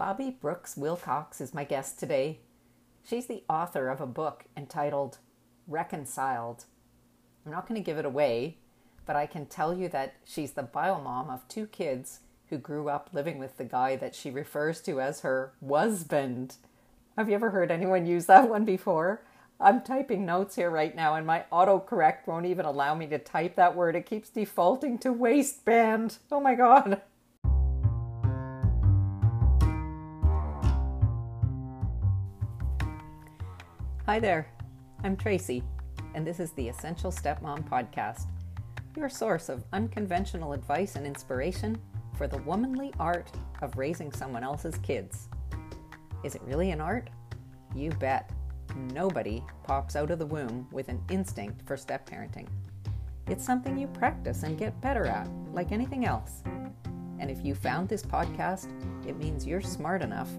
Bobby Brooks Wilcox is my guest today. She's the author of a book entitled Reconciled. I'm not going to give it away, but I can tell you that she's the bio mom of two kids who grew up living with the guy that she refers to as her wasband. Have you ever heard anyone use that one before? I'm typing notes here right now, and my autocorrect won't even allow me to type that word. It keeps defaulting to waistband. Oh my god. Hi there, I'm Tracy, and this is the Essential Stepmom Podcast, your source of unconventional advice and inspiration for the womanly art of raising someone else's kids. Is it really an art? You bet. Nobody pops out of the womb with an instinct for step parenting. It's something you practice and get better at, like anything else. And if you found this podcast, it means you're smart enough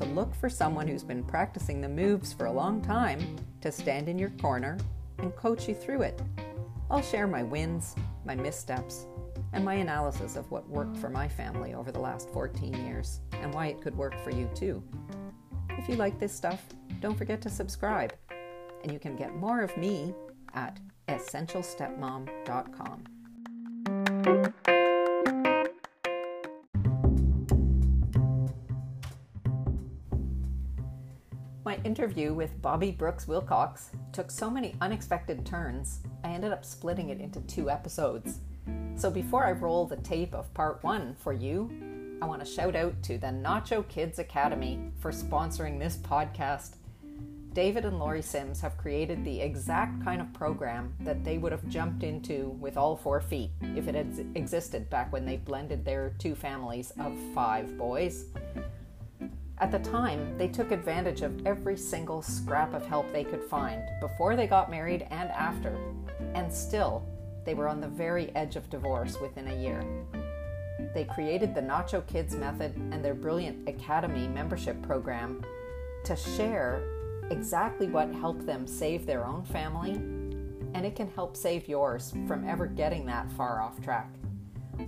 to look for someone who's been practicing the moves for a long time to stand in your corner and coach you through it. I'll share my wins, my missteps, and my analysis of what worked for my family over the last 14 years and why it could work for you too. If you like this stuff, don't forget to subscribe. And you can get more of me at essentialstepmom.com. interview with Bobby Brooks Wilcox took so many unexpected turns, I ended up splitting it into two episodes. So before I roll the tape of part one for you, I want to shout out to the Nacho Kids Academy for sponsoring this podcast. David and Lori Sims have created the exact kind of program that they would have jumped into with all four feet if it had existed back when they blended their two families of five boys. At the time, they took advantage of every single scrap of help they could find before they got married and after, and still, they were on the very edge of divorce within a year. They created the Nacho Kids Method and their brilliant Academy membership program to share exactly what helped them save their own family, and it can help save yours from ever getting that far off track.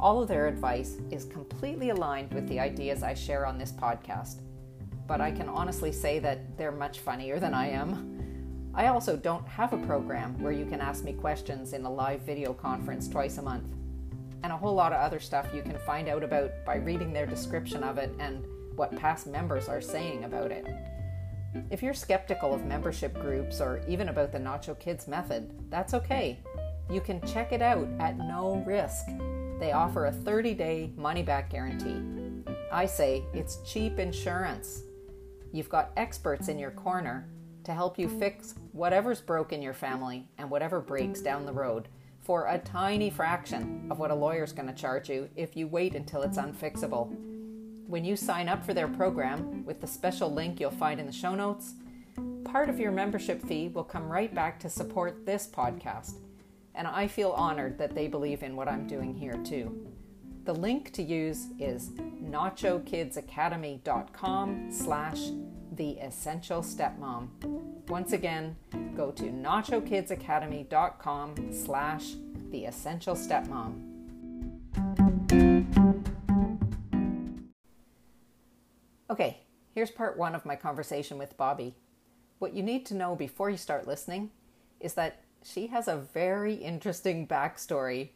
All of their advice is completely aligned with the ideas I share on this podcast but I can honestly say that they're much funnier than I am. I also don't have a program where you can ask me questions in a live video conference twice a month. And a whole lot of other stuff you can find out about by reading their description of it and what past members are saying about it. If you're skeptical of membership groups or even about the Nacho Kids method, that's okay. You can check it out at no risk. They offer a 30 day money back guarantee. I say it's cheap insurance. You've got experts in your corner to help you fix whatever's broke in your family and whatever breaks down the road for a tiny fraction of what a lawyer's going to charge you if you wait until it's unfixable. When you sign up for their program with the special link you'll find in the show notes, part of your membership fee will come right back to support this podcast. And I feel honored that they believe in what I'm doing here too. The link to use is nachokidzacademy.com slash the essential stepmom. Once again, go to nachokidzacademy.com slash the essential stepmom. Okay, here's part one of my conversation with Bobby. What you need to know before you start listening is that she has a very interesting backstory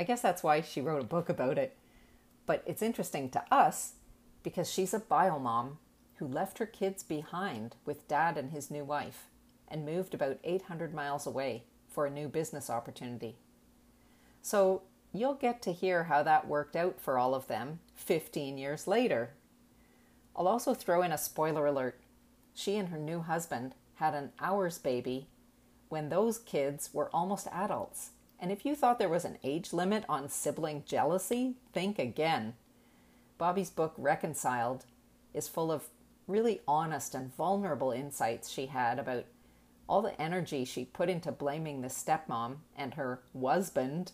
I guess that's why she wrote a book about it. But it's interesting to us because she's a bio mom who left her kids behind with dad and his new wife and moved about 800 miles away for a new business opportunity. So you'll get to hear how that worked out for all of them 15 years later. I'll also throw in a spoiler alert. She and her new husband had an ours baby when those kids were almost adults and if you thought there was an age limit on sibling jealousy, think again. Bobby's book, Reconciled, is full of really honest and vulnerable insights she had about all the energy she put into blaming the stepmom and her husband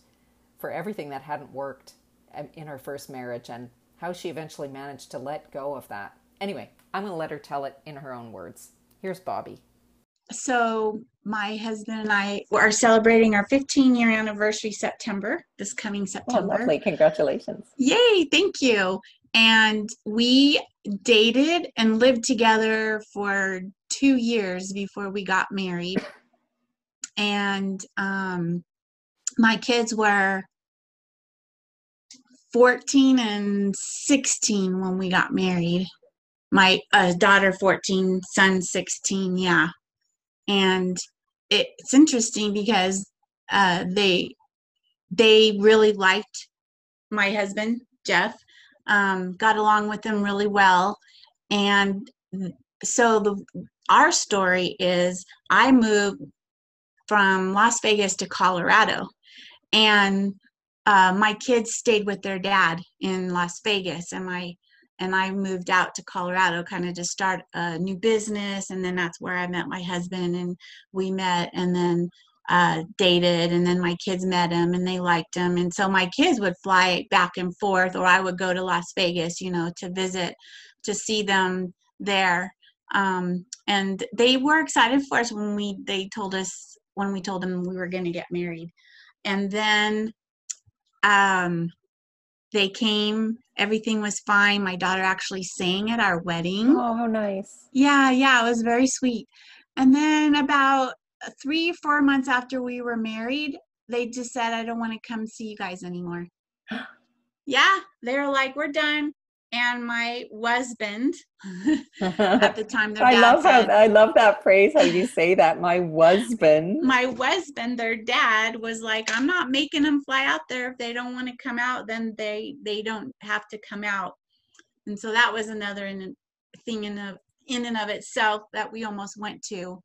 for everything that hadn't worked um, in her first marriage and how she eventually managed to let go of that. Anyway, I'm going to let her tell it in her own words. Here's Bobby so my husband and I are celebrating our 15 year anniversary September, this coming September. Oh, lovely. Congratulations. Yay, thank you. and we dated and lived together for two years before we got married. And um, my kids were 14 and 16 when we got married. My uh, daughter 14, son 16, yeah. And it, it's interesting because uh, they they really liked my husband Jeff, um, got along with him really well, and so the our story is I moved from Las Vegas to Colorado, and uh, my kids stayed with their dad in Las Vegas, and my and I moved out to Colorado kind of to start a new business, and then that's where I met my husband, and we met, and then uh, dated, and then my kids met him, and they liked him, and so my kids would fly back and forth, or I would go to Las Vegas, you know, to visit, to see them there, um, and they were excited for us when we they told us when we told them we were going to get married, and then um, they came everything was fine. My daughter actually sang at our wedding. Oh how nice. Yeah yeah it was very sweet. And then about three four months after we were married they just said i don't want to come see you guys anymore. Yeah they were like we're done and my wasband at the time their I love said, how I love that phrase how you say that my wasband my wasband their dad was like i'm not making them fly out there. If they don't want to come out then they they don't have to come out. And so that was another in, thing in of in and of itself that we almost went to.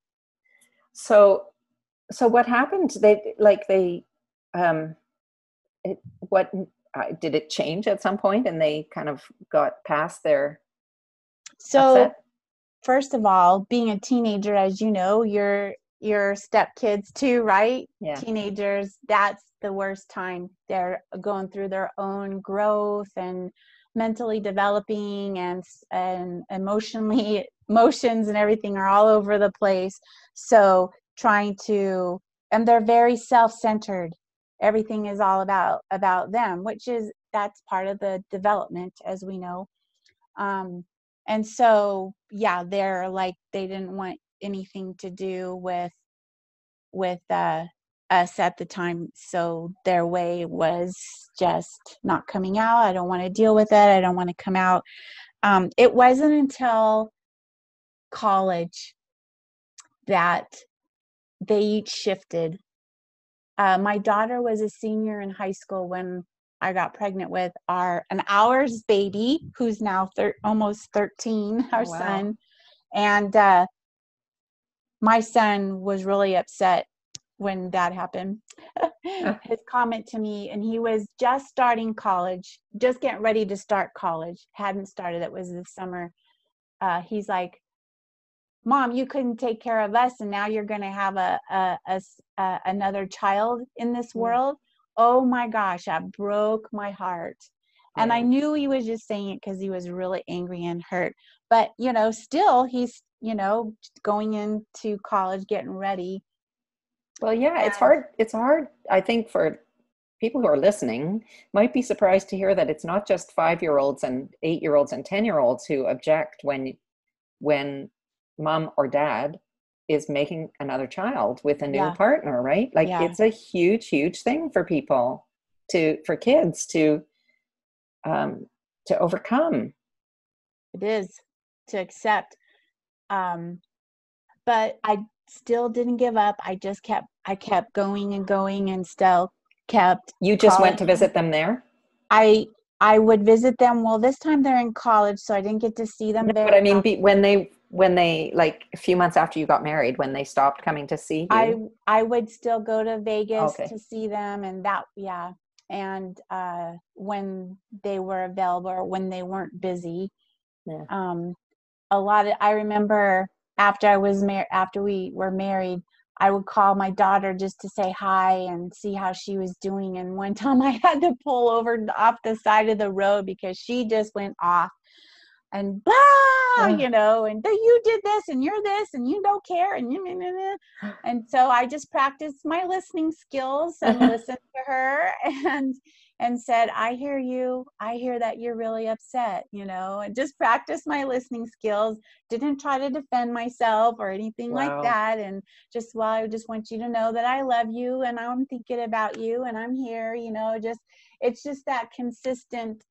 So so what happened? They like they um it, what uh, did it change at some point and they kind of got past their so upset? first of all being a teenager as you know your your stepkids too right? Yeah. Teenagers that's the worst time. They're going through their own growth and mentally developing and and emotionally emotions and everything are all over the place. So trying to and they're very self-centered everything is all about about them which is that's part of the development as we know. Um and so yeah they're like they didn't want anything to do with with uh us at the time. So their way was just not coming out. I don't want to deal with it. I don't want to come out. Um it wasn't until college that they each shifted uh, my daughter was a senior in high school when I got pregnant with our an ours baby who's now thir- almost 13 our wow. son. And uh, my son was really upset when that happened. His comment to me and he was just starting college just getting ready to start college hadn't started it was this summer. Uh, he's like mom you couldn't take care of us and now you're going to have a, a, a, a, another child in this Mm. world? Oh my gosh that broke my heart. And i knew he was just saying it because he was really angry and hurt. But you know still he's you know going into college getting ready. Well yeah it's hard it's hard i think for people who are listening. Might be surprised to hear that it's not just five year olds and eight year olds and ten year olds who object when when mom or dad is making another child with a new Yeah. partner right like Yeah. it's a huge huge thing for people to for kids to um to overcome it is to accept um but i still didn't give up i just kept i kept going and going and still kept you just went to visit them there I I would visit them. Well, this time they're in college, so I didn't get to see them No, there. but i mean be, when they when they like a few months after you got married when they stopped coming to see you I I would still go to Vegas Okay. to see them, and that yeah, and uh, when they were available or when they weren't busy. Yeah. Um, a lot of I remember after I was married, after we were married, I would call my daughter just to say hi and see how she was doing. And one time I had to pull over off the side of the road because she just went off and blah, you know, and you did this and you're this and you don't care and you, nah, nah, nah." and so I just practiced my listening skills and listened to her and and said, I hear you. I hear that you're really upset, you know, and just practice my listening skills. Didn't try to defend myself or anything wow. like that. And just, well, I just want you to know that I love you and I'm thinking about you and I'm here, you know, just, it's just that consistent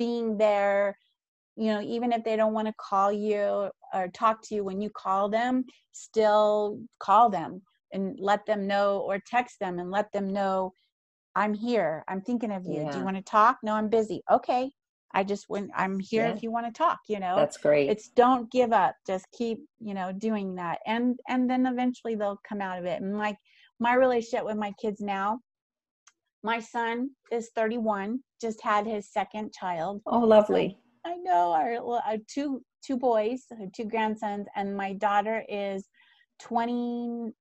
being there you know even if they don't want to call you or talk to you when you call them still call them and let them know or text them and let them know i'm here i'm thinking of you. Yeah. do you want to talk? No i'm busy. Okay i just when i'm here yeah. if you want to talk you know? That's great. It's don't give up just keep you know doing that. And and then eventually they'll come out of it. And like my relationship with my kids now my son is 31 just had his second child. Oh lovely i know our, our two two boys two grandsons and my daughter is 28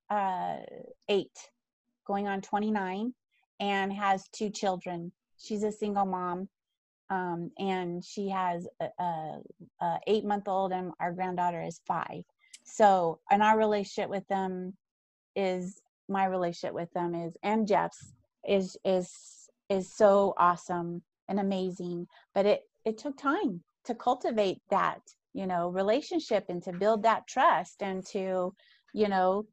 going on 29 and has two children. She's a single mom um, and she has a, a, a eight month old and our granddaughter is five. So and our relationship with them is my relationship with them is and jeff's is is is so awesome and amazing but it it took time to cultivate that you know relationship and to build that trust and to you know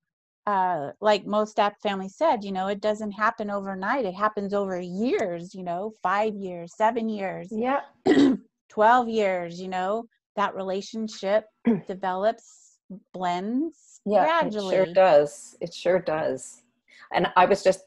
uh, like most app families said, you know, it doesn't happen overnight. It happens over years, you know, five years, seven years, yeah, 12 years, you know, that relationship develops, blends yeah, gradually. It sure does. It sure does. And I was just,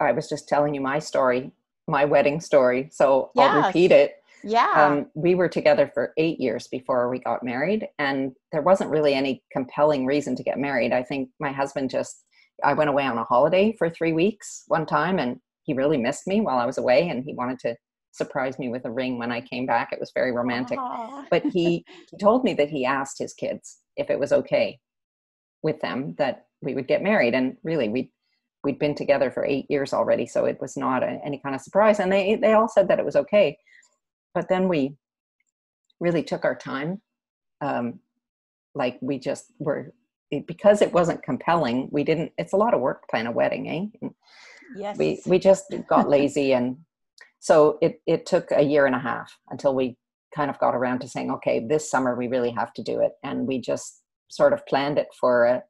I was just telling you my story, my wedding story. So yes. I'll repeat it. Yeah. Um, we were together for eight years before we got married, and there wasn't really any compelling reason to get married. I think my husband just, I went away on a holiday for three weeks one time, and he really missed me while I was away, and he wanted to surprise me with a ring when I came back. It was very romantic. Aww. But he, he told me that he asked his kids if it was okay with them that we would get married. And really, we we'd been together for eight years already, so it was not a, any kind of surprise. And they they all said that it was okay but then we really took our time um, like we just were because it wasn't compelling we didn't it's a lot of work to plan a wedding eh? Yes. We we just got lazy and so it it took a year and a half until we kind of got around to saying okay this summer we really have to do it. And we just sort of planned it for a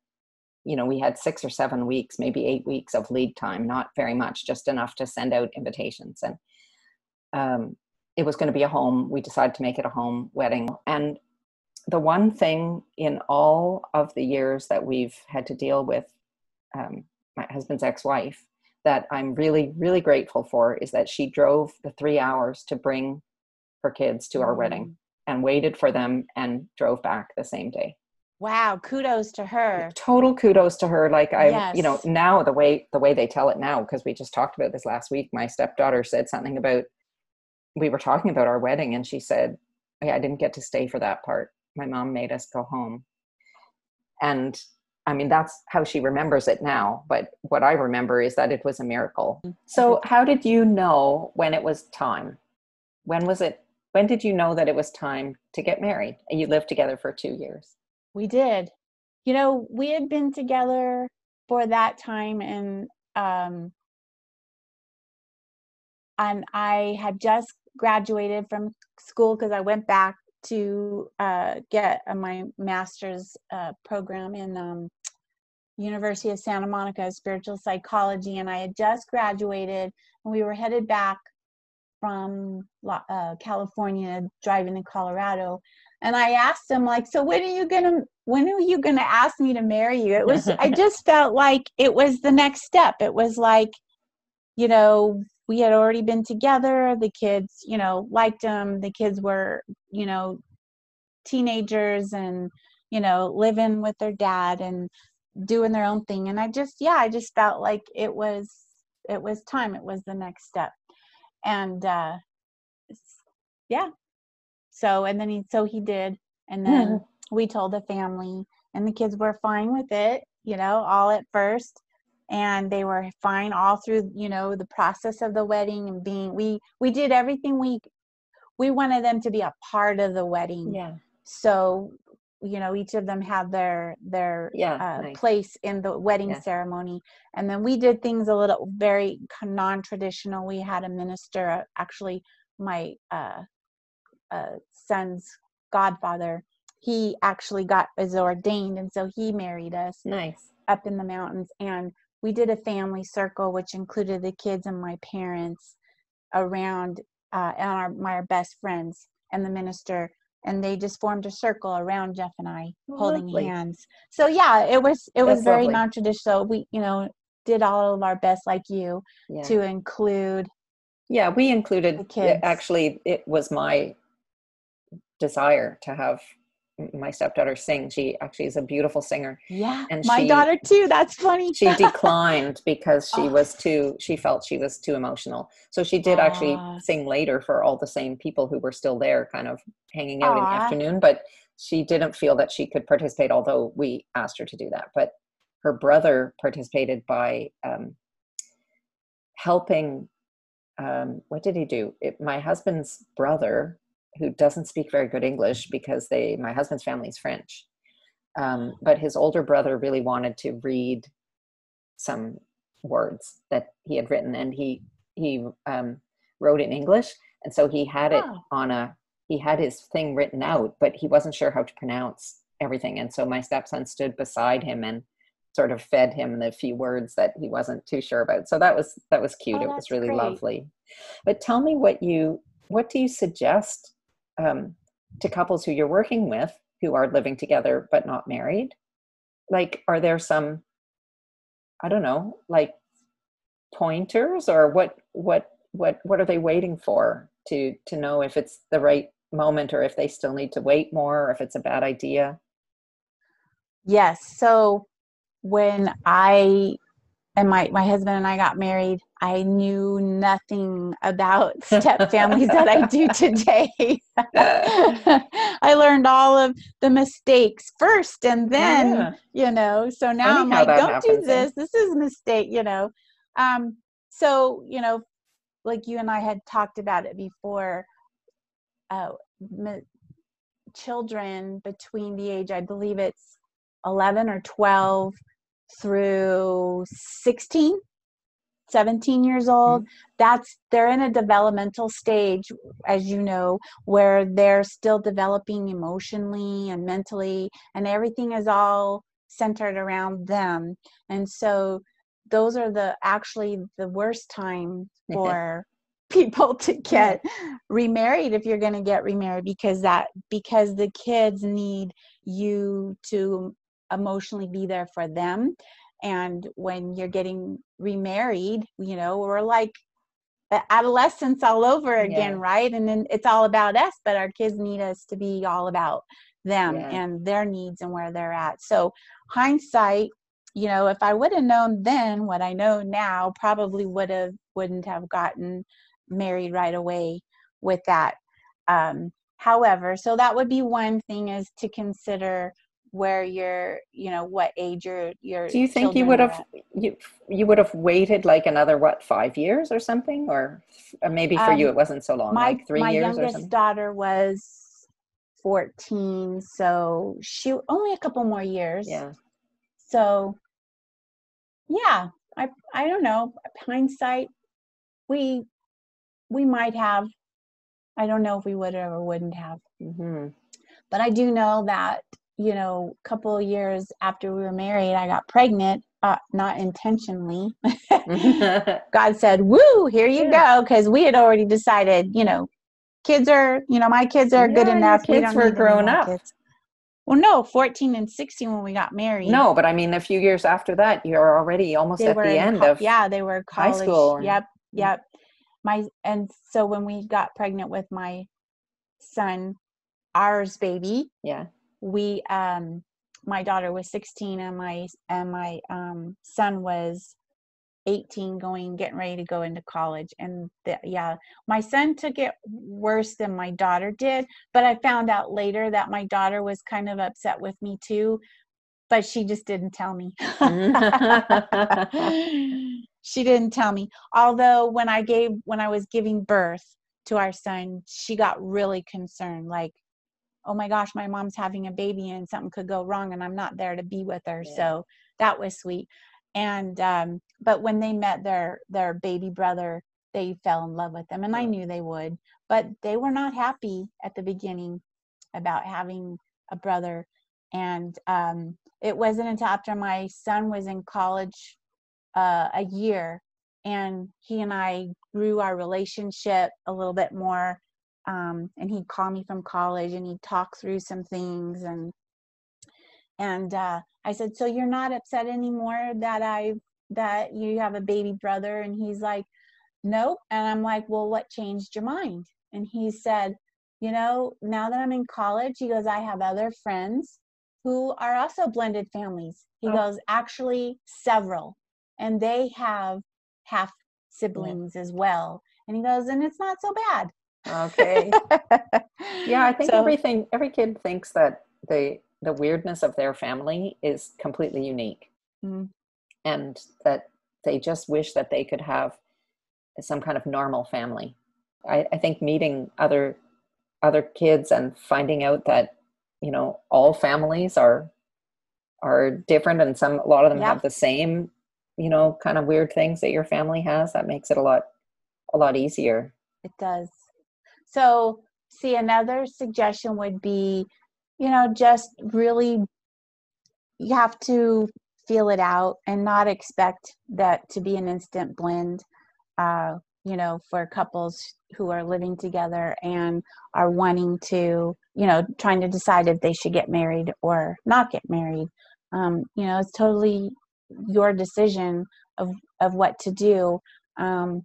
you know we had six or seven weeks maybe eight weeks of lead time not very much just enough to send out invitations and um, it was going to be a home. We decided to make it a home wedding. And the one thing in all of the years that we've had to deal with um, my husband's ex wife that I'm really, really grateful for is that she drove the three hours to bring her kids to our mm-hmm. wedding and waited for them and drove back the same day. Wow, kudos to her. Total kudos to her. Like I, yes. you know, now the way the way they tell it now, because we just talked about this last week. My stepdaughter said something about we were talking about our wedding and she said I didn't get to stay for that part. My mom made us go home. And I mean, that's how she remembers it now. But what I remember is that it was a miracle. Mm-hmm. So, how did you know when it was time? When was it? When did you know that it was time to get married? And you lived together for two years. We did. You know, we had been together for that time, and um, and I had just graduated from school because I went back to uh, get uh, my master's uh, program in um, University of Santa Monica spiritual psychology, and I had just graduated, and we were headed back from uh, California, driving to Colorado, and I asked him like, "So when are you gonna when are you gonna ask me to marry you?" It was I just felt like it was the next step. It was like, you know, we had already been together the kids you know liked him the kids were you know teenagers and you know living with their dad and doing their own thing and i just yeah i just felt like it was it was time it was the next step. And uh yeah. So and then he so he did and then mm-hmm. we told the family and the kids were fine with it you know all at first and they were fine all through you know the process of the wedding and being we we did everything we we wanted them to be a part of the wedding yeah so you know each of them had their their Yeah, uh, nice. place in the wedding Yeah. ceremony and then we did things a little very non-traditional we had a minister uh, actually my uh, uh, son's godfather he actually got is ordained and so he married us Nice. up in the mountains and we did a family circle which included the kids and my parents around uh, and our my best friends and the minister and they just formed a circle around Jeff and I Oh, holding lovely. hands. So yeah, it was it was very lovely. non-traditional. We you know did all of our best like you Yeah. to include Yeah, we included The kids. actually it was my desire to have my stepdaughter sing. She actually is a beautiful singer. yeah And my she- daughter too. That's funny. She declined because she Oh. was too she felt she was too emotional. So she did actually sing later for all the same people who were still there kind of hanging out in the afternoon, but she didn't feel that she could participate although we asked her to do that. But her brother participated by um, helping um, what did he do? It, my husband's brother, who doesn't speak very good English because they my husband's family is French, um, but his older brother really wanted to read some words that he had written, and he he um, wrote in English, and so he had it Oh. on a he had his thing written out, but he wasn't sure how to pronounce everything, and so my stepson stood beside him and sort of fed him the few words that he wasn't too sure about. So that was that was cute. Oh, it was really great. lovely. But tell me what you what do you suggest um, to couples who you're working with who are living together but not married? Like, are there some I don't know, like pointers or what what what what are they waiting for to to know if it's the right moment or if they still need to wait more or if it's a bad idea? Yes. So when I and my my husband and I got married, I knew nothing about step families that I do today. I learned all of the mistakes first and then, Yeah. you know, so now Funny I'm like, don't happens, do eh? this. This is a mistake, you know. Um, so, you know, like you and I had talked about it before, uh, m- children between the age, I believe it's 11 or 12 through 16 17 years old. Mm-hmm. That's they're in a developmental stage as you know where they're still developing emotionally and mentally and everything is all centered around them. And so those are the actually the worst time for people to get remarried if you're going to get remarried because that because the kids need you to emotionally be there for them and when you're getting remarried you know we're like a- adolescence all over again Yeah. right and then it's all about us but our kids need us to be all about them Yeah. and their needs and where they're at so hindsight you know if i would have known then what i know now probably would have wouldn't have gotten married right away with that um however so that would be one thing is to consider where you're you know what age your your Do you think you would have at. you you would have waited like another what five years or something, or, or maybe for you Um, it wasn't so long, my like three my years or youngest something? daughter was 14 so she only a couple more years. Yeah, so yeah i i don't know. Hindsight we we might have. I don't know if we would or wouldn't have. Hmm but i do know that you know a couple of years after we were married i got pregnant uh, not intentionally God said, "Woo, here you Yeah. go," because we had already decided, you know, kids are, you know, my kids are good Yeah, your enough. we kids don't were grown up. Kids. Well, no, fourteen and sixteen when we got married. no, but I mean, a few years after that, you're already almost they at the end co- of yeah, they were high college. school and- Yep, yep. My and so when we got pregnant with my son, ours baby, yeah. We um my daughter was 16 and my and my um son was 18 going getting ready to go into college. And the, yeah my son took it worse than my daughter did but i found out later that my daughter was kind of upset with me too but she just didn't tell me. She didn't tell me. Although when i gave when i was giving birth to our son she got really concerned like oh my gosh, my mom's having a baby and something could go wrong and I'm not there to be with her. Yeah. So that was sweet. And um, but when they met their their baby brother, they fell in love with them, and I knew they would. But they were not happy at the beginning about having a brother, and um, it wasn't until after my son was in college uh, a year, and he and I grew our relationship a little bit more. Um, and he'd call me from college, and he'd talk through some things, and and uh, I said, "So you're not upset anymore that I that you have a baby brother?" And he's like, "Nope." And I'm like, "Well, what changed your mind?" And he said, "You know, now that I'm in college, he goes, I have other friends who are also blended families." He Oh. goes, "Actually, several, and they have half siblings as well." And he goes, "And it's not so bad." Okay. Yeah, I think So- everything every kid thinks that the the weirdness of their family is completely unique. Mm. And that they just wish that they could have some kind of normal family. I, I think meeting other other kids and finding out that, you know, all families are are different and some a lot of them Yeah. have the same, you know, kind of weird things that your family has, that makes it a lot a lot easier. It does. So, see, another suggestion would be, you know, just really, you have to feel it out and not expect that to be an instant blend. Uh, you know, for couples who are living together and are wanting to, you know, trying to decide if they should get married or not get married. Um, you know, it's totally your decision of of what to do. Um,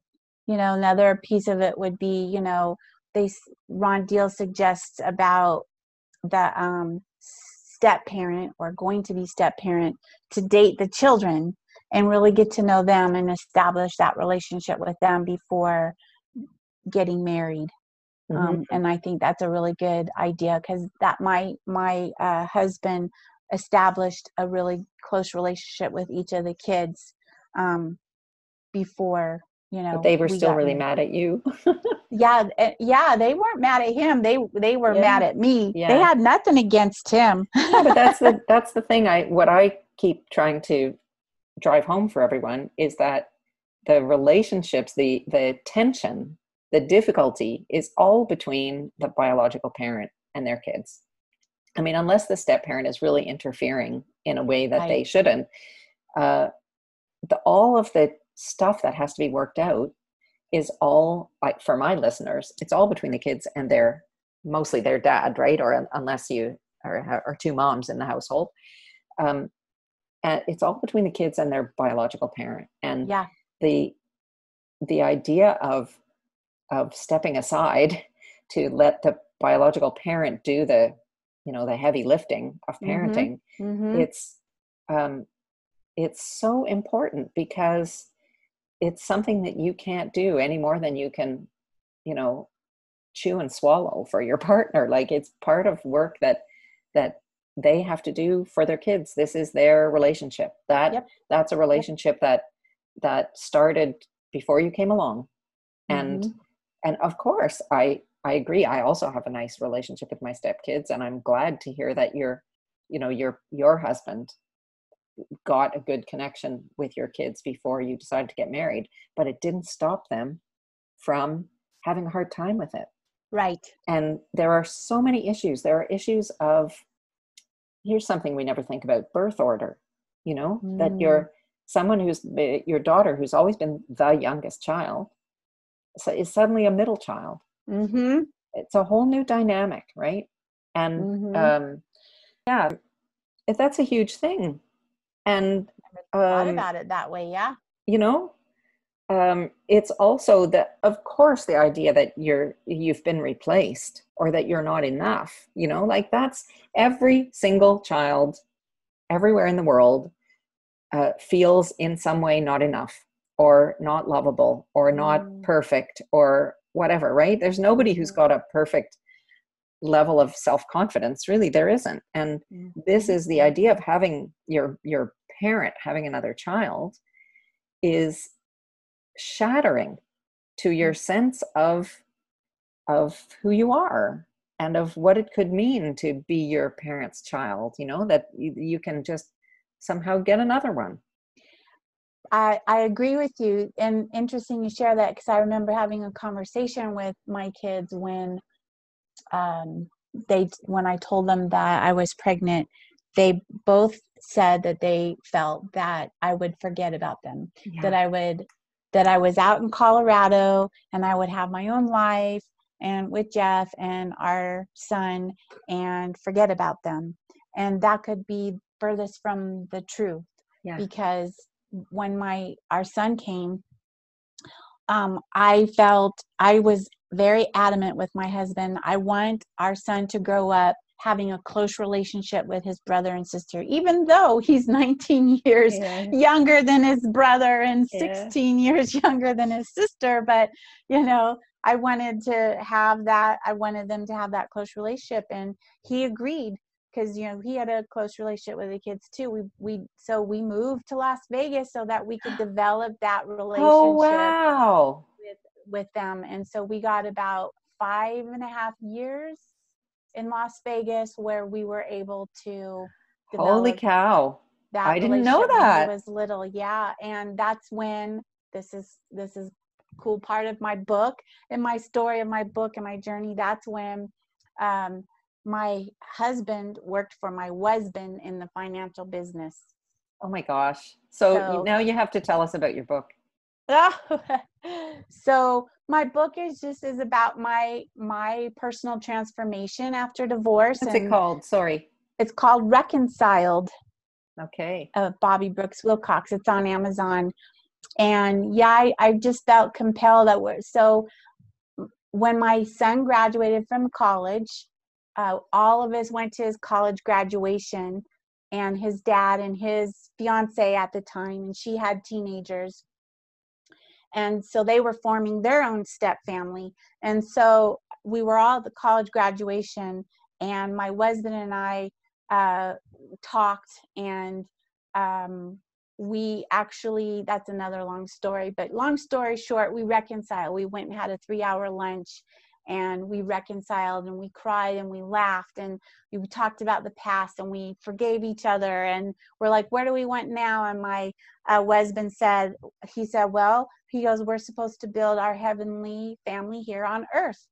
you know, another piece of it would be, you know, they Ron Deal suggests about the um, step parent or going to be step parent to date the children and really get to know them and establish that relationship with them before getting married. Mhm. Um, and I think that's a really good idea because that my my uh, husband established a really close relationship with each of the kids um, before you know. but they were we still really mad at you. Yeah, eh, yeah, they weren't mad at him. They they were Yeah. mad at me. They had nothing against him. no, but that's the that's the thing. I what I keep trying to drive home for everyone is that the relationships, the the tension, the difficulty is all between the biological parent and their kids. I mean, unless the step parent is really interfering in a way that they shouldn't, uh, the all of the stuff that has to be worked out is all like for my listeners, it's all between the kids and their mostly their dad, right? Or unless you or, or two moms in the household. Um, and it's all between the kids and their biological parent. And Yeah, the the idea of of stepping aside to let the biological parent do the you know the heavy lifting of Mhm. parenting hmm it's um it's so important because it's something that you can't do any more than you can you know chew and swallow for your partner. Like it's part of work that that they have to do for their kids. This is their relationship. That Yep. that's a relationship that that started before you came along. And Mm-hmm. and of course i i agree. I also have a nice relationship with my stepkids and i'm glad to hear that your you know your your husband got a good connection with your kids before you decided to get married but it didn't stop them from having a hard time with it right. and there are so many issues there are issues of here's something we never think about birth order you know that Mm. you're someone who's your daughter who's always been the youngest child so is suddenly a middle child Mm-hmm. it's a whole new dynamic right and Mhm. um yeah that's a huge thing and Thought um about it that way. Yeah. you know um it's also that of course the idea that you're you've been replaced or that you're not enough you know like that's every single child everywhere in the world uh, feels in some way not enough or not lovable or not Mm. perfect or whatever right there's nobody who's got a perfect level of self-confidence really there isn't and this Mhm. is the idea of having your your parent having another child is shattering to your sense of of who you are and of what it could mean to be your parents' child, you know, that you, you can just somehow get another one. I, I agree with you. And interesting you share that because I remember having a conversation with my kids when um, they when I told them that I was pregnant, they both said that they felt that I would forget about them, yeah. that I would that I was out in Colorado and I would have my own life and with Jeff and our son and forget about them. And that could be furthest from the truth. Yeah. Because when my our son came, um, I felt I was very adamant with my husband. I want our son to grow up having a close relationship with his brother and sister, even though he's 19 years yeah. younger than his brother and 16 years younger than his sister. But, you know, I wanted to have that, I wanted them to have that close relationship. And he agreed because, you know, he had a close relationship with the kids too. We, we, so we moved to Las Vegas so that we could develop that oh, relationship. Oh, wow. With, with them. And so we got about five and a half years in Las Vegas where we were able to Holy cow. That I didn't know that. I was little, yeah. And that's when this is this is cool part of my book and my story of my book and my journey. That's when um, my husband worked for my wasband in the financial business. Oh my gosh. So, so now you have to tell us about your book. so my book is just is about my my personal transformation after divorce. What's it called? Sorry. It's called Reconciled. Okay. Of Bobby Brooks Wilcox. It's on Amazon. And yeah, I, I just felt compelled that so when my son graduated from college, uh, all of us went to his college graduation and his dad and his fiance at the time and she had teenagers and so they were forming their own step family. And so we were all at the college graduation and my wasband and i uh, talked and um, we actually that's another long story but long story short we reconciled. We went and had a three hour lunch and we reconciled and we cried and we laughed and we talked about the past and we forgave each other and we're like where do we want now? And my uh, wasband said he said well he goes we're supposed to build our heavenly family here on earth.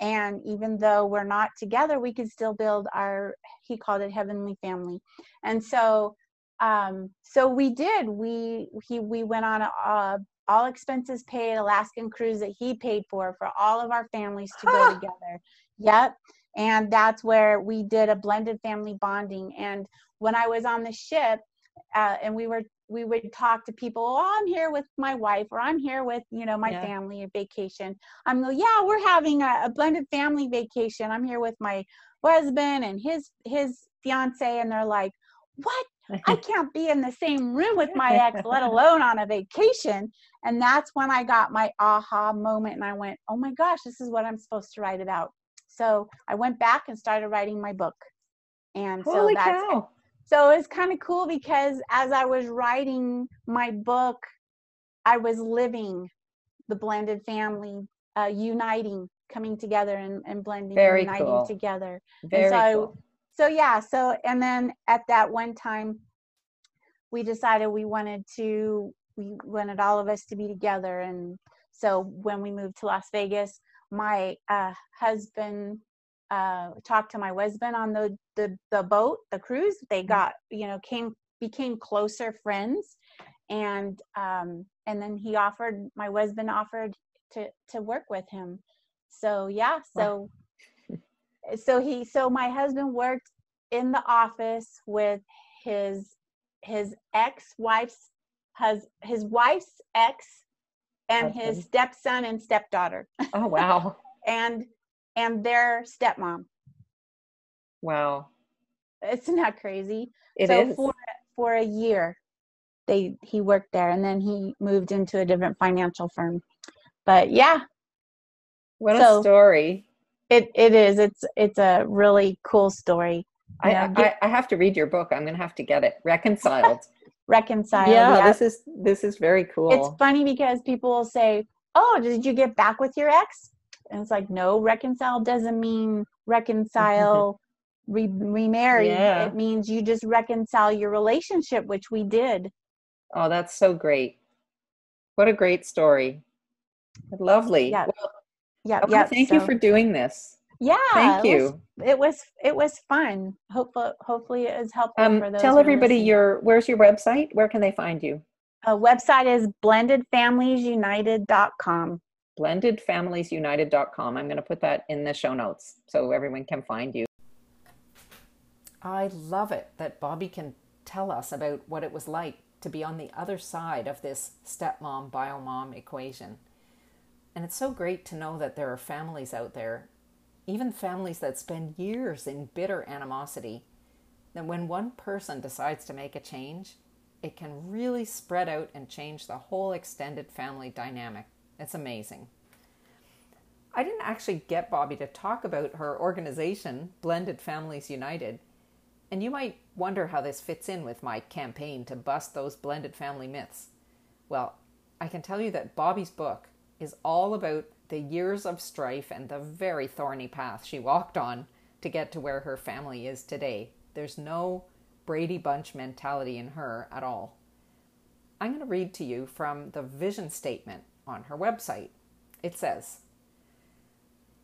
And even though we're not together we can still build our he called it heavenly family. And so um so we did. We he we went on a, a all expenses paid Alaskan cruise that he paid for for all of our families to go together. Yep. And that's where we did a blended family bonding. And when I was on the ship, uh, and we were we would talk to people oh i'm here with my wife or i'm here with you know my yeah. family a vacation i'm like yeah we're having a, a, blended family vacation i'm here with my wasband and his his fiance and they're like what I can't be in the same room with my ex, let alone on a vacation. And that's when I got my aha moment and I went, oh my gosh, this is what I'm supposed to write about. So I went back and started writing my book. And Holy so that's cow. so it's kind of cool because as I was writing my book, I was living the blended family, uh, uniting, coming together and, and blending, Very uniting cool. together. Very so cool so yeah so and then at that one time we decided we wanted to we wanted all of us to be together. And so when we moved to las vegas my uh, wasband uh, talked to my husband on the, the the boat the cruise. They mm-hmm. got you know came became closer friends. And um and then he offered my husband offered to to work with him. So yeah so so he so my husband worked in the office with his his ex-wife's has his wife's ex and his stepson and stepdaughter. Oh wow. and and their stepmom. Wow. It's not crazy? It so is. for for a year they he worked there and then he moved into a different financial firm. But yeah. What so, a story. It it is. It's it's a really cool story. I, I, I, have to read your book. I'm gonna have to get it reconciled. reconciled. Yeah, yeah, this is this is very cool. It's funny because people will say, "Oh, did you get back with your ex?" And it's like, no, reconcile doesn't mean reconcile, re- remarry. Yeah. It means you just reconcile your relationship, which we did. Oh, that's so great. What a great story. Lovely. Yeah. Well, yeah. Okay, yeah. Thank so, you for doing this. Yeah. Thank you. It was it was, it was fun. Hopefully hopefully it was helpful um, for those. Tell everybody your where's your website? Where can they find you? A website is blendedfamiliesunited.com. Blendedfamiliesunited.com. I'm going to put that in the show notes so everyone can find you. I love it that Bobby can tell us about what it was like to be on the other side of this stepmom biomom equation. And it's so great to know that there are families out there, even families that spend years in bitter animosity, that when one person decides to make a change, it can really spread out and change the whole extended family dynamic. It's amazing. I didn't actually get Bobby to talk about her organization, Blended Families United. And you might wonder how this fits in with my campaign to bust those blended family myths. Well, I can tell you that Bobby's book is all about the years of strife and the very thorny path she walked on to get to where her family is today. There's no Brady Bunch mentality in her at all. I'm going to read to you from the vision statement on her website. It says,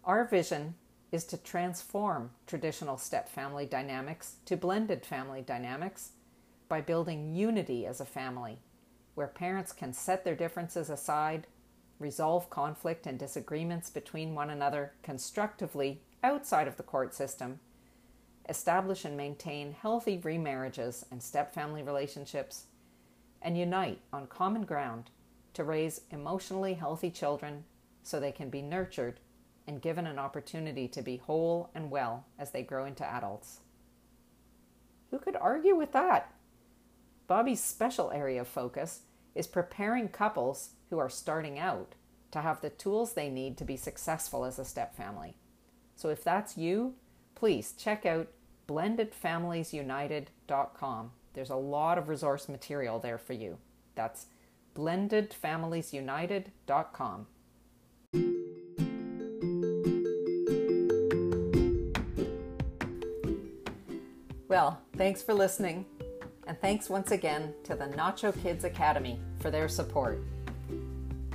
Our vision is to transform traditional step family dynamics to blended family dynamics by building unity as a family, where parents can set their differences aside, resolve conflict and disagreements between one another constructively outside of the court system, establish and maintain healthy remarriages and step family relationships, and unite on common ground to raise emotionally healthy children so they can be nurtured and given an opportunity to be whole and well as they grow into adults. Who could argue with that? Bobby's special area of focus is preparing couples who are starting out to have the tools they need to be successful as a step family. So if that's you, please check out blendedfamiliesunited.com. There's a lot of resource material there for you. That's blendedfamiliesunited.com. Well, thanks for listening. And thanks once again to the Nacho Kids Academy for their support.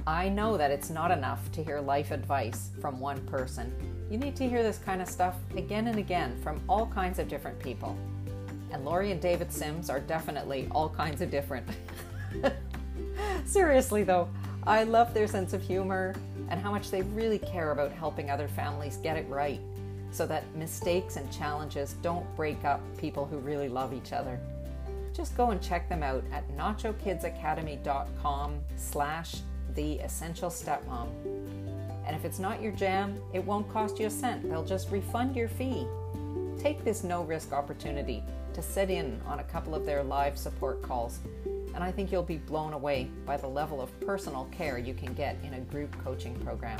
I know that it's not enough to hear life advice from one person. You need to hear this kind of stuff again and again from all kinds of different people. And Lori and David Sims are definitely all kinds of different. Seriously, though, I love their sense of humor and how much they really care about helping other families get it right so that mistakes and challenges don't break up people who really love each other. Just go and check them out at nachokidsacademy.com slash the essential stepmom. And if it's not your jam, it won't cost you a cent. They'll just refund your fee. Take this no risk opportunity to sit in on a couple of their live support calls, and I think you'll be blown away by the level of personal care you can get in a group coaching program.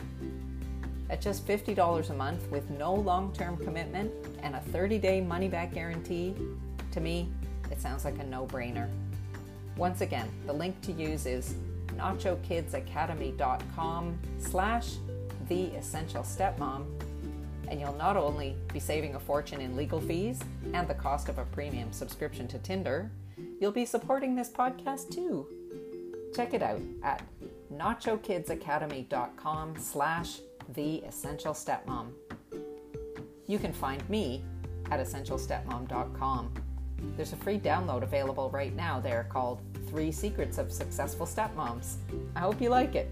At just $50 a month with no long term commitment and a 30 day money back guarantee, to me, it sounds like a no brainer. Once again, the link to use is nachokidsacademy.com slash the essential stepmom and you'll not only be saving a fortune in legal fees and the cost of a premium subscription to Tinder, you'll be supporting this podcast too. Check it out at nachokidsacademy.com slash the Essential Stepmom. You can find me at essentialstepmom.com. There's a free download available right now there called Three Secrets of Successful Stepmoms. I hope you like it.